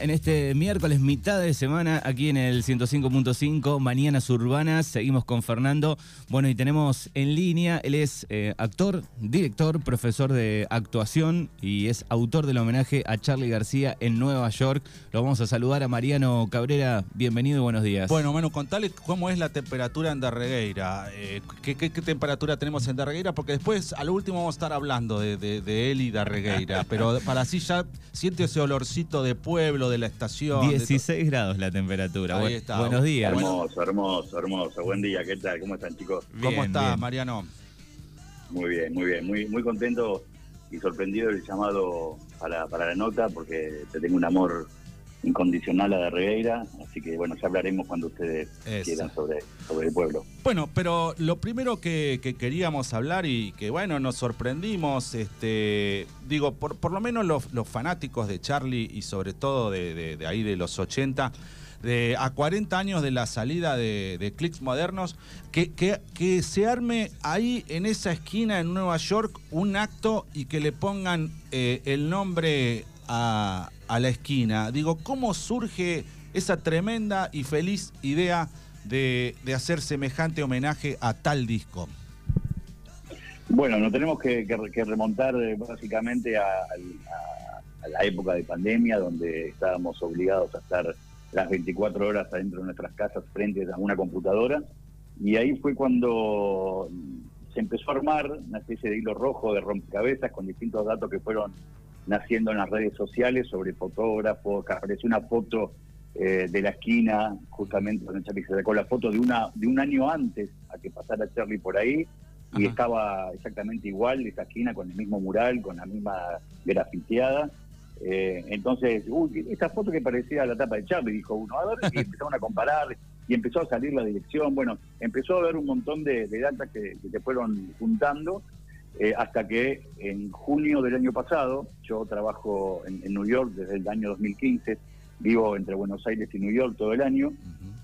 en este miércoles, mitad de semana, aquí en el 105.5, Mañanas Urbanas. Seguimos con Fernando. Bueno, y tenemos en línea, él es eh, actor, director, profesor de actuación y es autor del homenaje a Charlie García en Nueva York. Lo vamos a saludar a Mariano Cabrera. Bienvenido y buenos días. Bueno, Manu, contale cómo es la temperatura en Darregueira. Eh, ¿qué, qué, temperatura tenemos en Darregueira? Porque después, a lo último, vamos a estar hablando de, de él y Darregueira. Pero para así ya siente ese olorcito de pueblo, de la estación. 16 grados la temperatura. Ahí está. Buenos días. Hermoso, hermoso, hermoso. Buen día, ¿qué tal? ¿Cómo están, chicos? ¿Cómo está, Mariano? Muy bien, muy bien. Muy, muy contento y sorprendido del llamado para, para la nota porque te tengo un amor incondicional a de Regueira, así que bueno, ya hablaremos cuando ustedes quieran sobre, sobre el pueblo. Bueno, pero lo primero que, queríamos hablar y que bueno, nos sorprendimos, este, digo, por, por lo menos los, fanáticos de Charlie y sobre todo de, de, ahí de los 80, de, a 40 años de la salida de, de Clicks Modernos, que, que, que, se arme ahí en esa esquina en Nueva York un acto y que le pongan eh, el nombre a, la esquina. Digo, ¿cómo surge esa tremenda y feliz idea de, hacer semejante homenaje a tal disco? Bueno, nos tenemos que, remontar eh, básicamente a, la época de pandemia, donde estábamos obligados a estar las 24 horas adentro de nuestras casas frente a una computadora. Y ahí fue cuando se empezó a armar una especie de hilo rojo de rompecabezas con distintos datos que fueron naciendo en las redes sociales sobre fotógrafos, que apareció una foto eh, de la esquina, justamente donde Charlie se sacó la foto de una de un año antes a que pasara Charlie por ahí, y estaba exactamente igual esa esquina, con el mismo mural, con la misma grafiteada. Eh, entonces, uy, esta foto que parecía la tapa de Charlie, dijo uno, a ver, y empezaron a comparar, y empezó a salir la dirección, bueno, empezó a haber un montón de, datos que, que se fueron juntando, eh, hasta que en junio del año pasado, yo trabajo en, New York desde el año 2015, vivo entre Buenos Aires y New York todo el año,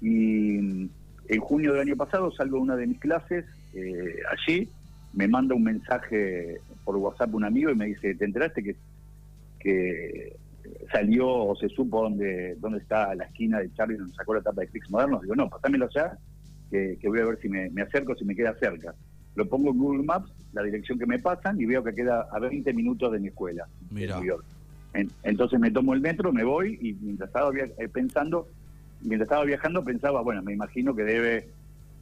y en junio del año pasado salgo a una de mis clases eh, allí, me manda un mensaje por WhatsApp un amigo y me dice, ¿te enteraste que, que salió o se supo dónde, dónde está la esquina de Charlie donde sacó la tapa de Clicks Modernos? Digo, no, pasámelo ya, que, voy a ver si me, me acerco, si me queda cerca lo pongo en Google Maps, la dirección que me pasan, y veo que queda a 20 minutos de mi escuela Mira. New York. entonces me tomo el metro, me voy, y mientras estaba eh, pensando, mientras estaba viajando pensaba, bueno, me imagino que debe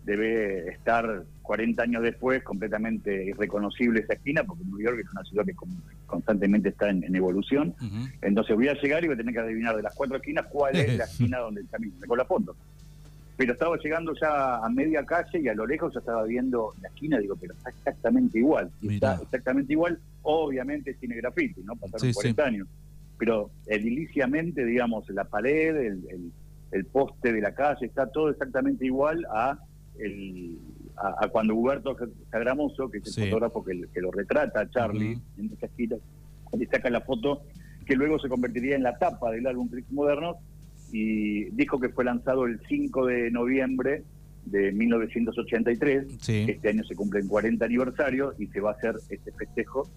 debe estar 40 años después completamente irreconocible esa esquina, porque New York es una ciudad que constantemente está en, evolución. Entonces voy a llegar y voy a tener que adivinar de las cuatro esquinas cuál es la esquina donde está mi, con la foto pero estaba llegando ya a media calle y a lo lejos ya estaba viendo la esquina, digo, pero está exactamente igual, está exactamente igual, obviamente tiene grafiti, ¿no? Pasaron 40 años, pero ediliciamente, digamos, la pared, el, poste de la calle, está todo exactamente igual a el, a, cuando Huberto Sagramoso, que es el fotógrafo que, lo retrata a Charlie en esta esquina, le saca la foto que luego se convertiría en la tapa del álbum Tricks Modernos, y dijo que fue lanzado el 5 de noviembre de 1983. Este año se cumple el 40 aniversario y se va a hacer este festejo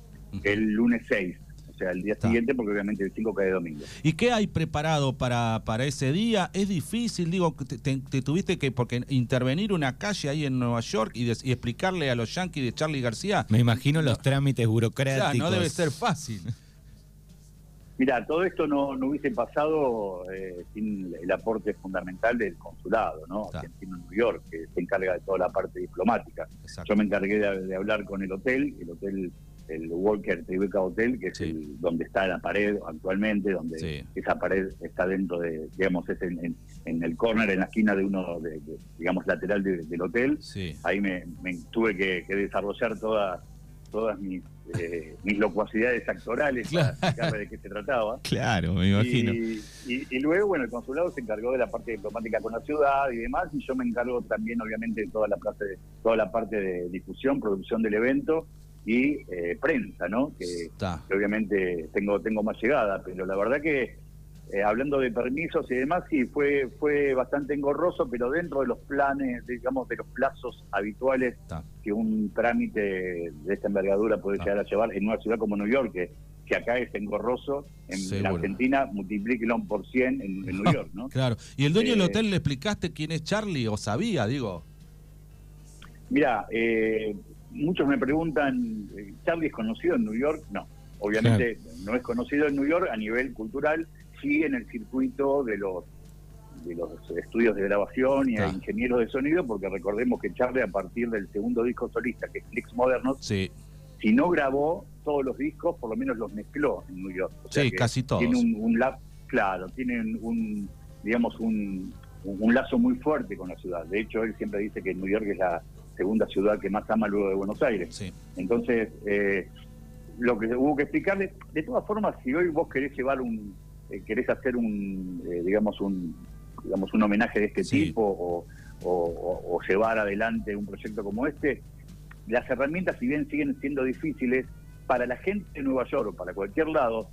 el lunes 6. O sea, el día siguiente, porque obviamente el 5 cae domingo. ¿Y qué hay preparado para, para ese día? Es difícil, digo, te, tuviste que porque intervenir una calle ahí en Nueva York y, explicarle a los yankees de Charlie García. Me imagino los trámites burocráticos. no debe ser fácil. Mira, todo esto no, hubiese pasado eh, sin el aporte fundamental del consulado, ¿no? Argentino en New York, que se encarga de toda la parte diplomática. Yo me encargué de, hablar con el hotel, el hotel, el Walker Tribeca Hotel, que es el, donde está la pared actualmente, donde esa pared está dentro de, digamos, es en, el corner, en la esquina de uno, de, digamos, lateral del hotel. Ahí me, tuve que desarrollar toda todas mis, eh, mis locuacidades actorales para explicarle de qué se trataba. Claro, me imagino. Y, luego, bueno, el consulado se encargó de la parte diplomática con la ciudad y demás, y yo me encargo también, obviamente, de toda la parte de, toda la parte de difusión, producción del evento y eh, prensa, ¿no? Que, que, obviamente tengo, tengo más llegada, pero la verdad que eh, hablando de permisos y demás, sí, fue, fue bastante engorroso, pero dentro de los planes, digamos, de los plazos habituales que un trámite de esta envergadura puede llegar a llevar en una ciudad como New York, que que acá es engorroso, en, Argentina multiplíquelo por 100 en, New York, ¿no? claro. ¿Y el dueño del eh, hotel le explicaste quién es Charlie o sabía, digo? Mira, eh, muchos me preguntan, ¿Charlie es conocido en New York? No, obviamente no es conocido en New York a nivel cultural, sí en el circuito de los de los estudios de grabación y a ingenieros de sonido, porque recordemos que Charlie a partir del segundo disco solista, que es Clicks Modernos, sí. si no grabó todos los discos, por lo menos los mezcló en New York. sí, casi todos. Tiene un, un claro, tienen un, digamos, un, un, lazo muy fuerte con la ciudad. De hecho, él siempre dice que New York es la segunda ciudad que más ama luego de Buenos Aires. Sí. Entonces, eh, lo que hubo que explicarle, de todas formas, si hoy vos querés llevar un, eh, querés hacer un, eh, digamos, un, digamos, un homenaje de este tipo o, o, llevar adelante un proyecto como este, las herramientas, si bien siguen siendo difíciles, para la gente de Nueva York o para cualquier lado,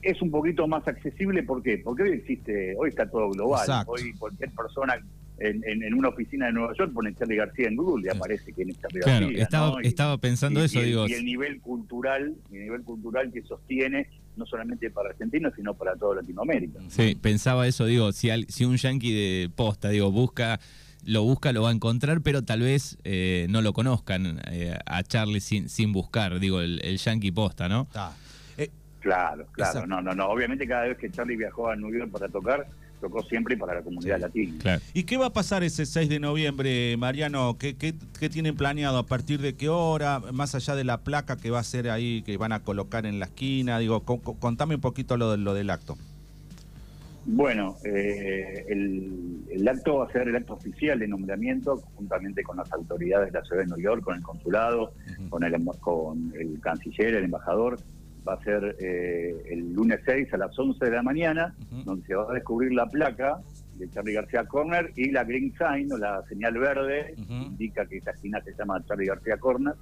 es un poquito más accesible. ¿Por qué? Porque hoy existe, hoy está todo global. Hoy cualquier persona en, una oficina de Nueva York pone Charlie García en Google y aparece quién es Charlie claro, García. Estaba, estaba pensando eso, digo. Y el nivel cultural, el nivel cultural que sostiene no solamente para Argentina, sino para toda Latinoamérica. Sí, pensaba eso, digo, si, si un yankee de posta, digo, busca lo busca, lo va a encontrar, pero tal vez eh, no lo conozcan eh, a Charlie sin, sin buscar, digo, el, el yankee posta, ¿no? Eh, claro, claro, no, no, no. Obviamente cada vez que Charlie viajó a New York para tocar, tocó siempre para la comunidad latina. ¿Y qué va a pasar ese 6 de noviembre, Mariano? ¿Qué, ¿Qué, qué, tienen planeado? ¿A partir de qué hora? Más allá de la placa que va a ser ahí, que van a colocar en la esquina. Digo, contame un poquito lo, lo del acto. Bueno, eh, el, acto va a ser el acto oficial de nombramiento, juntamente con las autoridades de la ciudad de New York, con el consulado, con, el, con el canciller, el embajador. Va a ser eh, el lunes 6 a las 11 de la mañana, donde se va a descubrir la placa de Charlie García Corner y la green sign o la señal verde indica que esta esquina se llama Charlie García Corner,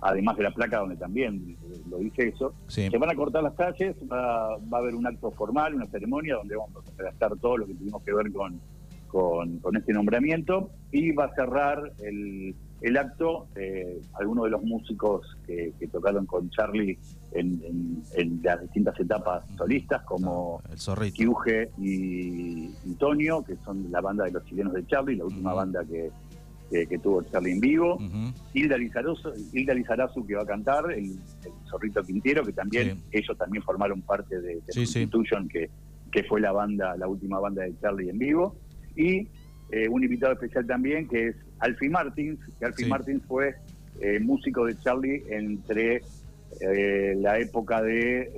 además de la placa donde también lo dice eso. Se van a cortar las calles, va, a haber un acto formal, una ceremonia donde vamos a gastar todo lo que tuvimos que ver con, con, este nombramiento y va a cerrar el, el acto eh, algunos de los músicos que, tocaron con Charlie en, las distintas etapas solistas, como el Kiuge y, Tonio, que son la banda de los chilenos de Charlie, la última banda que, que, tuvo Charlie en vivo. Hilda, Lizarazu, que va a cantar, el, Zorrito Quintero, que también ellos también formaron parte de, de Institution, que, que fue la banda, la última banda de Charlie en vivo. Y eh, un invitado especial también, que es Alfie Martins, que Alfie Martins fue eh, músico de Charlie entre eh, la época de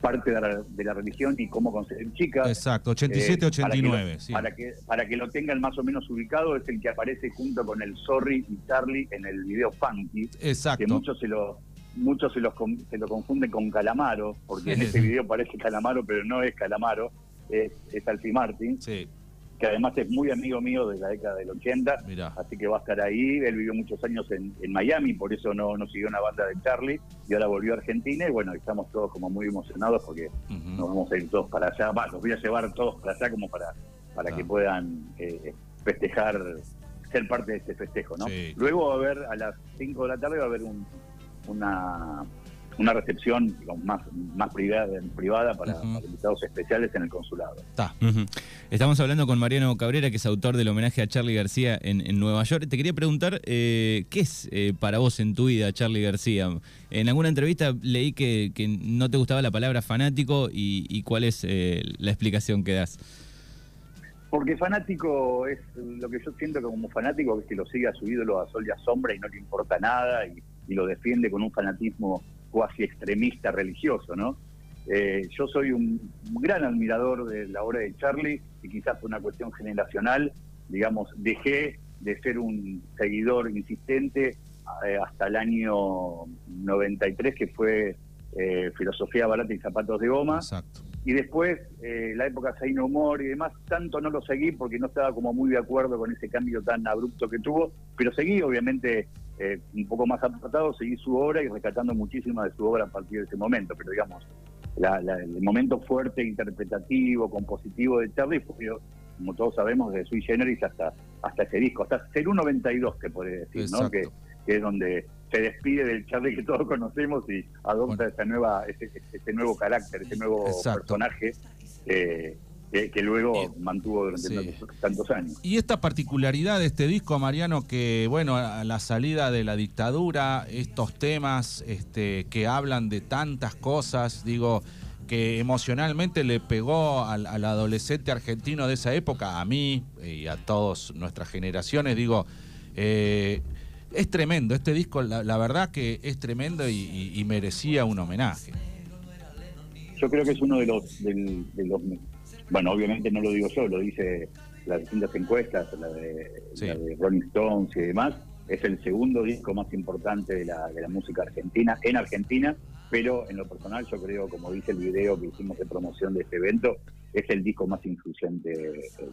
parte de la, religión y cómo conseguir chicas. Exacto, 87-89. Para, que, para que lo tengan más o menos ubicado, es el que aparece junto con el Sorry y Charlie en el video Funky. Exacto. Que muchos se lo, muchos se, los, se lo confunden con Calamaro, porque en ese video parece Calamaro, pero no es Calamaro, es, es Alfie Martin. Sí que además es muy amigo mío de la década del 80, así que va a estar ahí. Él vivió muchos años en, Miami, por eso no, no siguió una banda de Charlie, y ahora volvió a Argentina, y bueno, estamos todos como muy emocionados porque nos vamos a ir todos para allá. Va, los voy a llevar todos para allá como para, para que puedan eh, festejar, ser parte de este festejo, ¿no? Luego va a haber, a las 5 de la tarde, va a haber un, una una recepción más, más privada, privada para, invitados especiales en el consulado. Estamos hablando con Mariano Cabrera, que es autor del homenaje a Charlie García en, Nueva York. Te quería preguntar, eh, ¿qué es eh, para vos en tu vida Charlie García? En alguna entrevista leí que, no te gustaba la palabra fanático y, cuál es eh, la explicación que das. Porque fanático es lo que yo siento como fanático, que, que lo sigue a su ídolo a sol y a sombra y no le importa nada y, y lo defiende con un fanatismo cuasi extremista religioso, ¿no? Eh, yo soy un gran admirador de la obra de Charlie y quizás por una cuestión generacional, digamos, dejé de ser un seguidor insistente eh, hasta el año 93, que fue eh, Filosofía Barata y Zapatos de Goma. Exacto. Y después, la época Say No More y demás, tanto no lo seguí porque no estaba como muy de acuerdo con ese cambio tan abrupto que tuvo, pero seguí obviamente eh, un poco más apartado, seguí su obra y rescatando muchísima de su obra a partir de ese momento. Pero digamos, el momento fuerte, interpretativo, compositivo de Charlie fue, como todos sabemos, de Sui Generis hasta, hasta ese disco, hasta 0192, que puede decir, ¿no? Que, es donde se despide del Charlie que todos conocemos y adopta esta nueva, este, este, nuevo carácter, este nuevo personaje. Eh, que, luego mantuvo durante tantos, años. Y esta particularidad de este disco, Mariano, que bueno, a la salida de la dictadura, estos temas este, que hablan de tantas cosas, digo, que emocionalmente le pegó al, adolescente argentino de esa época, a mí y a todas nuestras generaciones, digo, eh, es tremendo, este disco la, verdad que es tremendo y, merecía un homenaje. Yo creo que es uno de los, de los bueno, obviamente no lo digo yo, lo dice las distintas encuestas, la de, Rolling Stones y demás, es el segundo disco más importante de la, de la música argentina, en Argentina, pero en lo personal yo creo, como dice el video que hicimos de promoción de este evento, es el disco más influyente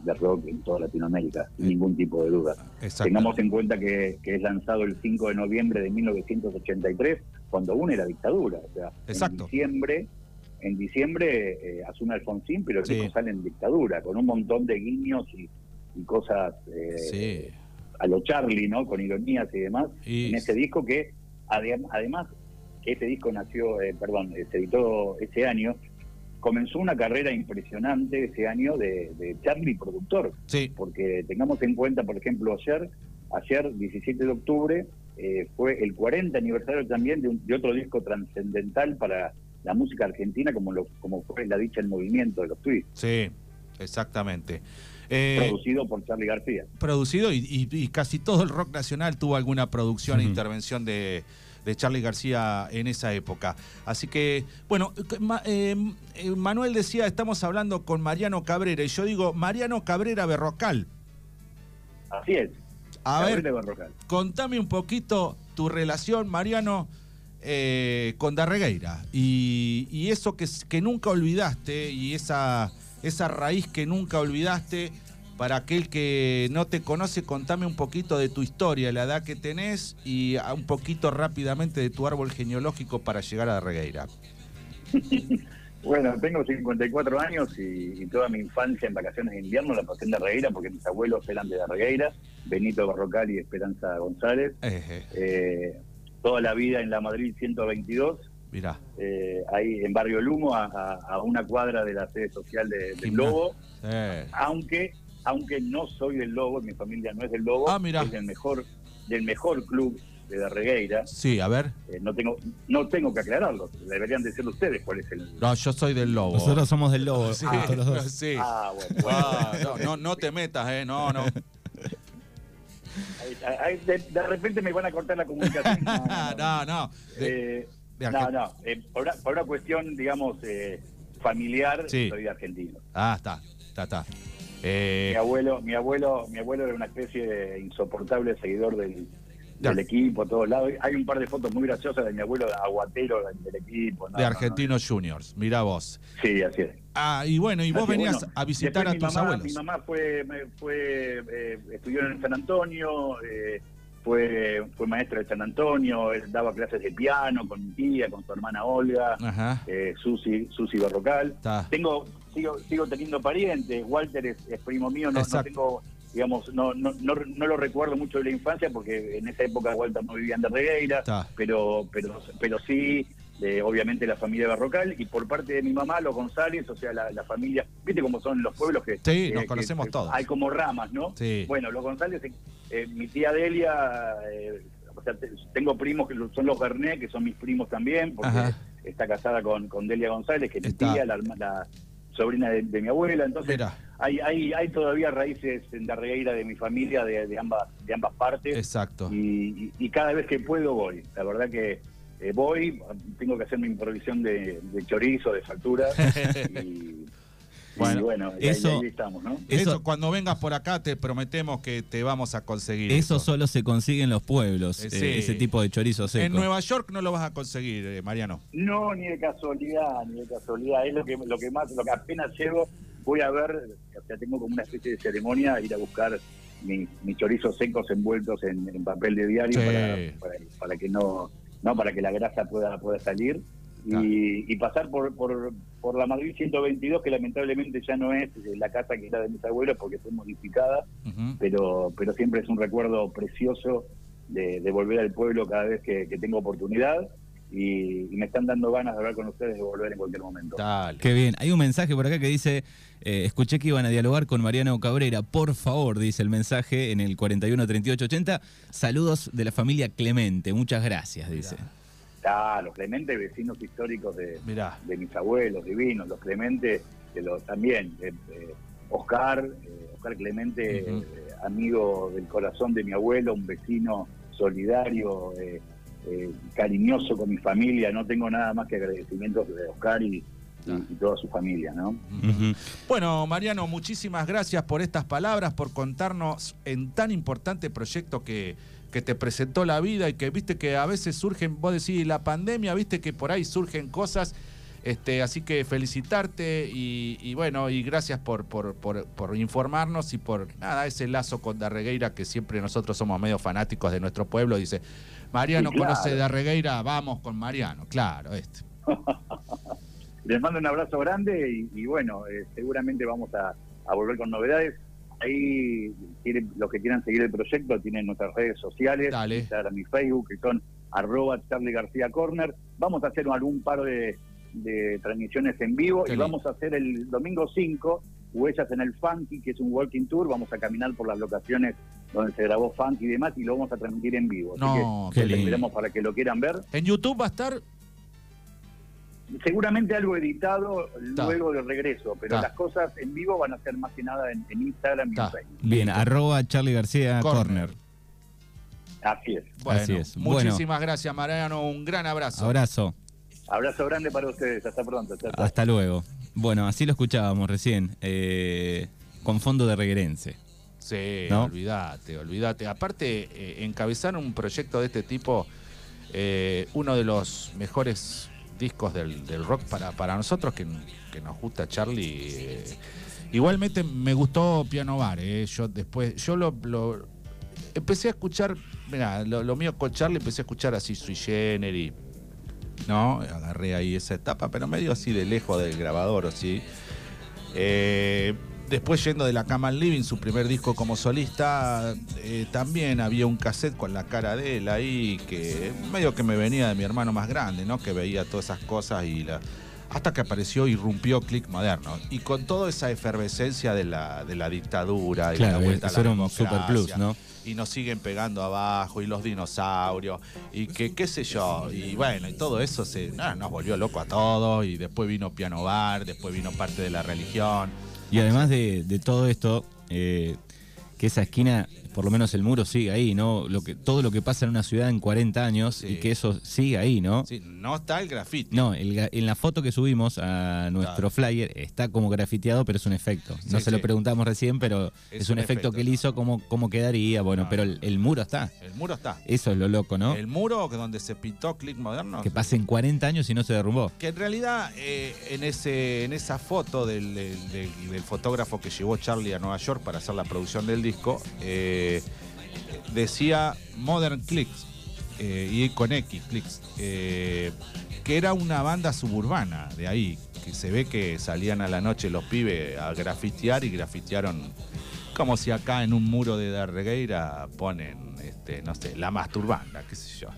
de rock en toda Latinoamérica, sin ningún tipo de duda. Tengamos en cuenta que, es lanzado el 5 de noviembre de 1983, cuando aún era dictadura, o sea, en diciembre en diciembre eh, asume Alfonsín, pero el disco sale en dictadura, con un montón de guiños y, cosas eh, a lo Charlie, ¿no? Con ironías y demás, en ese disco que además que ese disco nació, eh, perdón, se editó ese año, comenzó una carrera impresionante ese año de, Charlie productor. Sí. Porque tengamos en cuenta, por ejemplo, ayer, ayer 17 de octubre, fue el 40 aniversario también de, de otro disco trascendental para la música argentina como, lo, como fue la dicha el movimiento de los tweets. Sí, exactamente. Eh, producido por Charlie García. Producido y, casi todo el rock nacional tuvo alguna producción e intervención de, de Charlie García en esa época. Así que, bueno, eh, eh, Manuel decía, estamos hablando con Mariano Cabrera, y yo digo, Mariano Cabrera Berrocal. Así es. A ver, contame un poquito tu relación, Mariano, eh, con Darregueira. Y, eso que, que, nunca olvidaste y esa, esa raíz que nunca olvidaste, para aquel que no te conoce, contame un poquito de tu historia, la edad que tenés y un poquito rápidamente de tu árbol genealógico para llegar a Darregueira. Bueno, tengo 54 años y, toda mi infancia en vacaciones de invierno la pasé en Darregueira porque mis abuelos eran de Darregueira, Benito Barrocal y Esperanza González. Eh, toda la vida en la Madrid 122. Mirá. Eh, ahí en Barrio Lumo, a, una cuadra de la sede social de, del Lobo. Aunque aunque no soy del Lobo, mi familia no es del Lobo, ah, es del mejor, del mejor club de Darregueira. Sí, a ver. Eh, no tengo no tengo que aclararlo, deberían decir ustedes cuál es el... No, yo soy del Lobo. Nosotros somos del Lobo. Sí, ah, Sí. Ah, bueno. Ah, no, no, no te metas, ¿eh? No, no. de, repente me van a cortar la comunicación. No, no. Eh, no, no. Eh, por, una, cuestión, digamos, eh, familiar, soy de argentino. Ah, está, está, está. Mi abuelo, mi abuelo, mi abuelo era una especie de insoportable seguidor del, del equipo a todos lados. Hay un par de fotos muy graciosas de mi abuelo aguatero del equipo. de Argentinos Juniors, mira vos. Sí, así es. Ah, y bueno, y vos venías a visitar a tus abuelos. Mi mamá fue, fue eh, estudió en San Antonio, eh, fue, fue maestra de San Antonio, daba clases de piano con mi tía, con su hermana Olga, eh, Susi, Susi Barrocal. Tengo, sigo, sigo teniendo parientes, Walter es, primo mío, no, no tengo digamos, no, no, no, no, lo recuerdo mucho de la infancia porque en esa época Walter no vivía en Regueira, pero, pero, pero sí, obviamente la familia Barrocal y por parte de mi mamá, los González, o sea, la, familia, viste cómo son los pueblos que... Sí, nos conocemos todos. Hay como ramas, ¿no? Sí. Bueno, los González, eh, mi tía Delia, eh, o sea, tengo primos que son los Bernet, que son mis primos también, porque está casada con, con Delia González, que es mi tía, la, la sobrina de, mi abuela, entonces hay, hay, hay todavía raíces en Darreira de mi familia de, ambas de ambas partes. Exacto. Y, cada vez que puedo voy. La verdad que eh, voy, tengo que hacer mi improvisión de, chorizo, de factura. y, bueno, eso, ahí, estamos, ¿no? Eso, cuando vengas por acá te prometemos que te vamos a conseguir. Eso, solo se consigue en los pueblos, eh, ese tipo de chorizo seco. En Nueva York no lo vas a conseguir, eh, Mariano. No, ni de casualidad, ni de casualidad. Es lo que, lo que más, lo que apenas llego, voy a ver, o sea, tengo como una especie de ceremonia, ir a buscar mis, chorizos secos envueltos en, papel de diario para, para, que no, no, para que la grasa pueda, pueda salir y, pasar por, por, por, la Madrid 122, que lamentablemente ya no es la casa que era de mis abuelos porque fue modificada, pero, pero siempre es un recuerdo precioso de, de volver al pueblo cada vez que, que tengo oportunidad y, y me están dando ganas de hablar con ustedes de volver en cualquier momento. Dale. Qué bien. Hay un mensaje por acá que dice, eh, escuché que iban a dialogar con Mariano Cabrera. Por favor, dice el mensaje en el 41 38 80. Saludos de la familia Clemente. Muchas gracias, dice. Los Clemente, vecinos históricos de, Mirá. de mis abuelos divinos, los Clemente, los, también, eh, eh, Oscar, eh, Oscar Clemente, amigo del corazón de mi abuelo, un vecino solidario, cariñoso con mi familia, no tengo nada más que agradecimientos de Oscar y, y- toda su familia, ¿no? Bueno, Mariano, muchísimas gracias por estas palabras, por contarnos en tan importante proyecto que, que te presentó la vida y que viste que a veces surgen, vos decís, la pandemia, viste que por ahí surgen cosas. Este, así que felicitarte y, y bueno, y gracias por, por, por- por informarnos y por nada, ese lazo con Darregueira que siempre nosotros somos medio fanáticos de nuestro pueblo. Dice, Mariano Sí, claro. conoce Darregueira, vamos con Mariano, claro, este. Les mando un abrazo grande y, y bueno, eh, seguramente vamos a, a volver con novedades. Ahí quieren- los que quieran seguir el proyecto tienen nuestras redes sociales, Dale. Instagram y Facebook, que son arroba Charlie García Corner. Vamos a hacer algún par de, de transmisiones en vivo Qué y lindo. vamos a hacer el domingo 5, Huellas en el Funky, que es un walking tour. Vamos a caminar por las locaciones donde se grabó Funky y demás y lo vamos a transmitir en vivo. Así No, qué que los lindo. esperamos para que lo quieran ver. En YouTube va a estar Seguramente algo editado Ta. luego del regreso, pero Ta. las cosas en vivo van a ser más que nada en, en Instagram y Ta. en Facebook. Bien, arroba Charlie García Corner. Corner. Así es. Bueno, Así es. Bueno. muchísimas gracias, Mariano. Un gran abrazo. Abrazo. Abrazo grande para ustedes. Hasta pronto. Hasta luego. Bueno, así lo escuchábamos recién, eh, con fondo de reguerense. Sí, ¿No? olvídate, olvídate. Aparte, eh, encabezar un proyecto de este tipo, eh, uno de los mejores discos del, del rock para, para nosotros que, que nos gusta Charlie. eh, igualmente me gustó Piano Bar, eh, yo después, yo lo, empecé a escuchar, mira, lo, lo mío con Charlie empecé a escuchar así Sui Generis, ¿no? Agarré ahí esa etapa, pero medio así de lejos del grabador, así. Eh, después yendo de la cama al living, su primer disco como solista, eh, también había un cassette con la cara de él ahí, que medio que me venía de mi hermano más grande, ¿no? Que veía todas esas cosas y la... Hasta que apareció y rompió Click Moderno. Y con toda esa efervescencia de la, de la dictadura y de Claro, la vuelta a la era un democracia, super plus, ¿no? y nos siguen pegando abajo y los dinosaurios y que qué sé yo y bueno y todo eso se ah, nos volvió loco a todos y después vino piano bar después vino parte de la religión Y además de, todo esto, eh, que esa esquina, por lo menos el muro sigue ahí, ¿no? Lo que, todo lo que pasa en una ciudad en 40 años Sí. y que eso sigue ahí, ¿no? sí, no está el grafiti No, el en la foto que subimos a nuestro Claro. flyer está como grafiteado, pero es un efecto. No Sí, se lo preguntamos recién, pero es, Es un, un efecto, efecto, que él hizo, cómo, cómo quedaría, bueno, Claro. pero el, el muro está. el muro está Eso es lo loco, ¿no? el muro que donde se pintó Click Moderno Que pasen 40 años y no se derrumbó. que en realidad eh, en ese en esa foto del, del- del- del fotógrafo que llevó Charlie a Nueva York para hacer la producción del disco eh, decía Modern Clicks eh, y con X Clicks eh, que era una banda suburbana de ahí que se ve que salían a la noche los pibes a grafitear y grafitearon como si acá en un muro de Darregueira ponen este no sé la masturbanda qué sé yo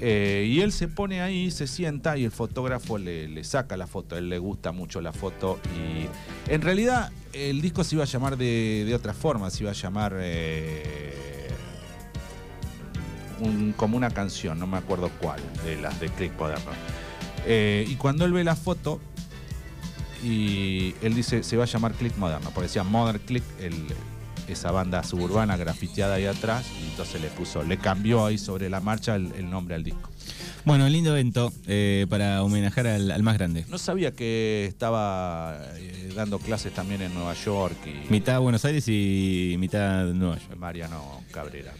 eh, y él se pone ahí, se sienta y el fotógrafo le, saca la foto. A él le gusta mucho la foto. Y en realidad el disco se iba a llamar de, otra forma. Se iba a llamar eh, un- como una canción, no me acuerdo cuál, de las de Click Moderno. Eh, y cuando él ve la foto, y él dice, se va a llamar Click Moderno, porque decía Modern Click, el- esa banda suburbana grafiteada ahí atrás, y entonces le puso, le cambió ahí sobre la marcha el, el nombre al disco. Bueno, lindo evento eh, para homenajear al, al más grande. No sabía que estaba eh, dando clases también en Nueva York y Mitad Buenos Aires y mitad Nueva York. Mariano Cabrera.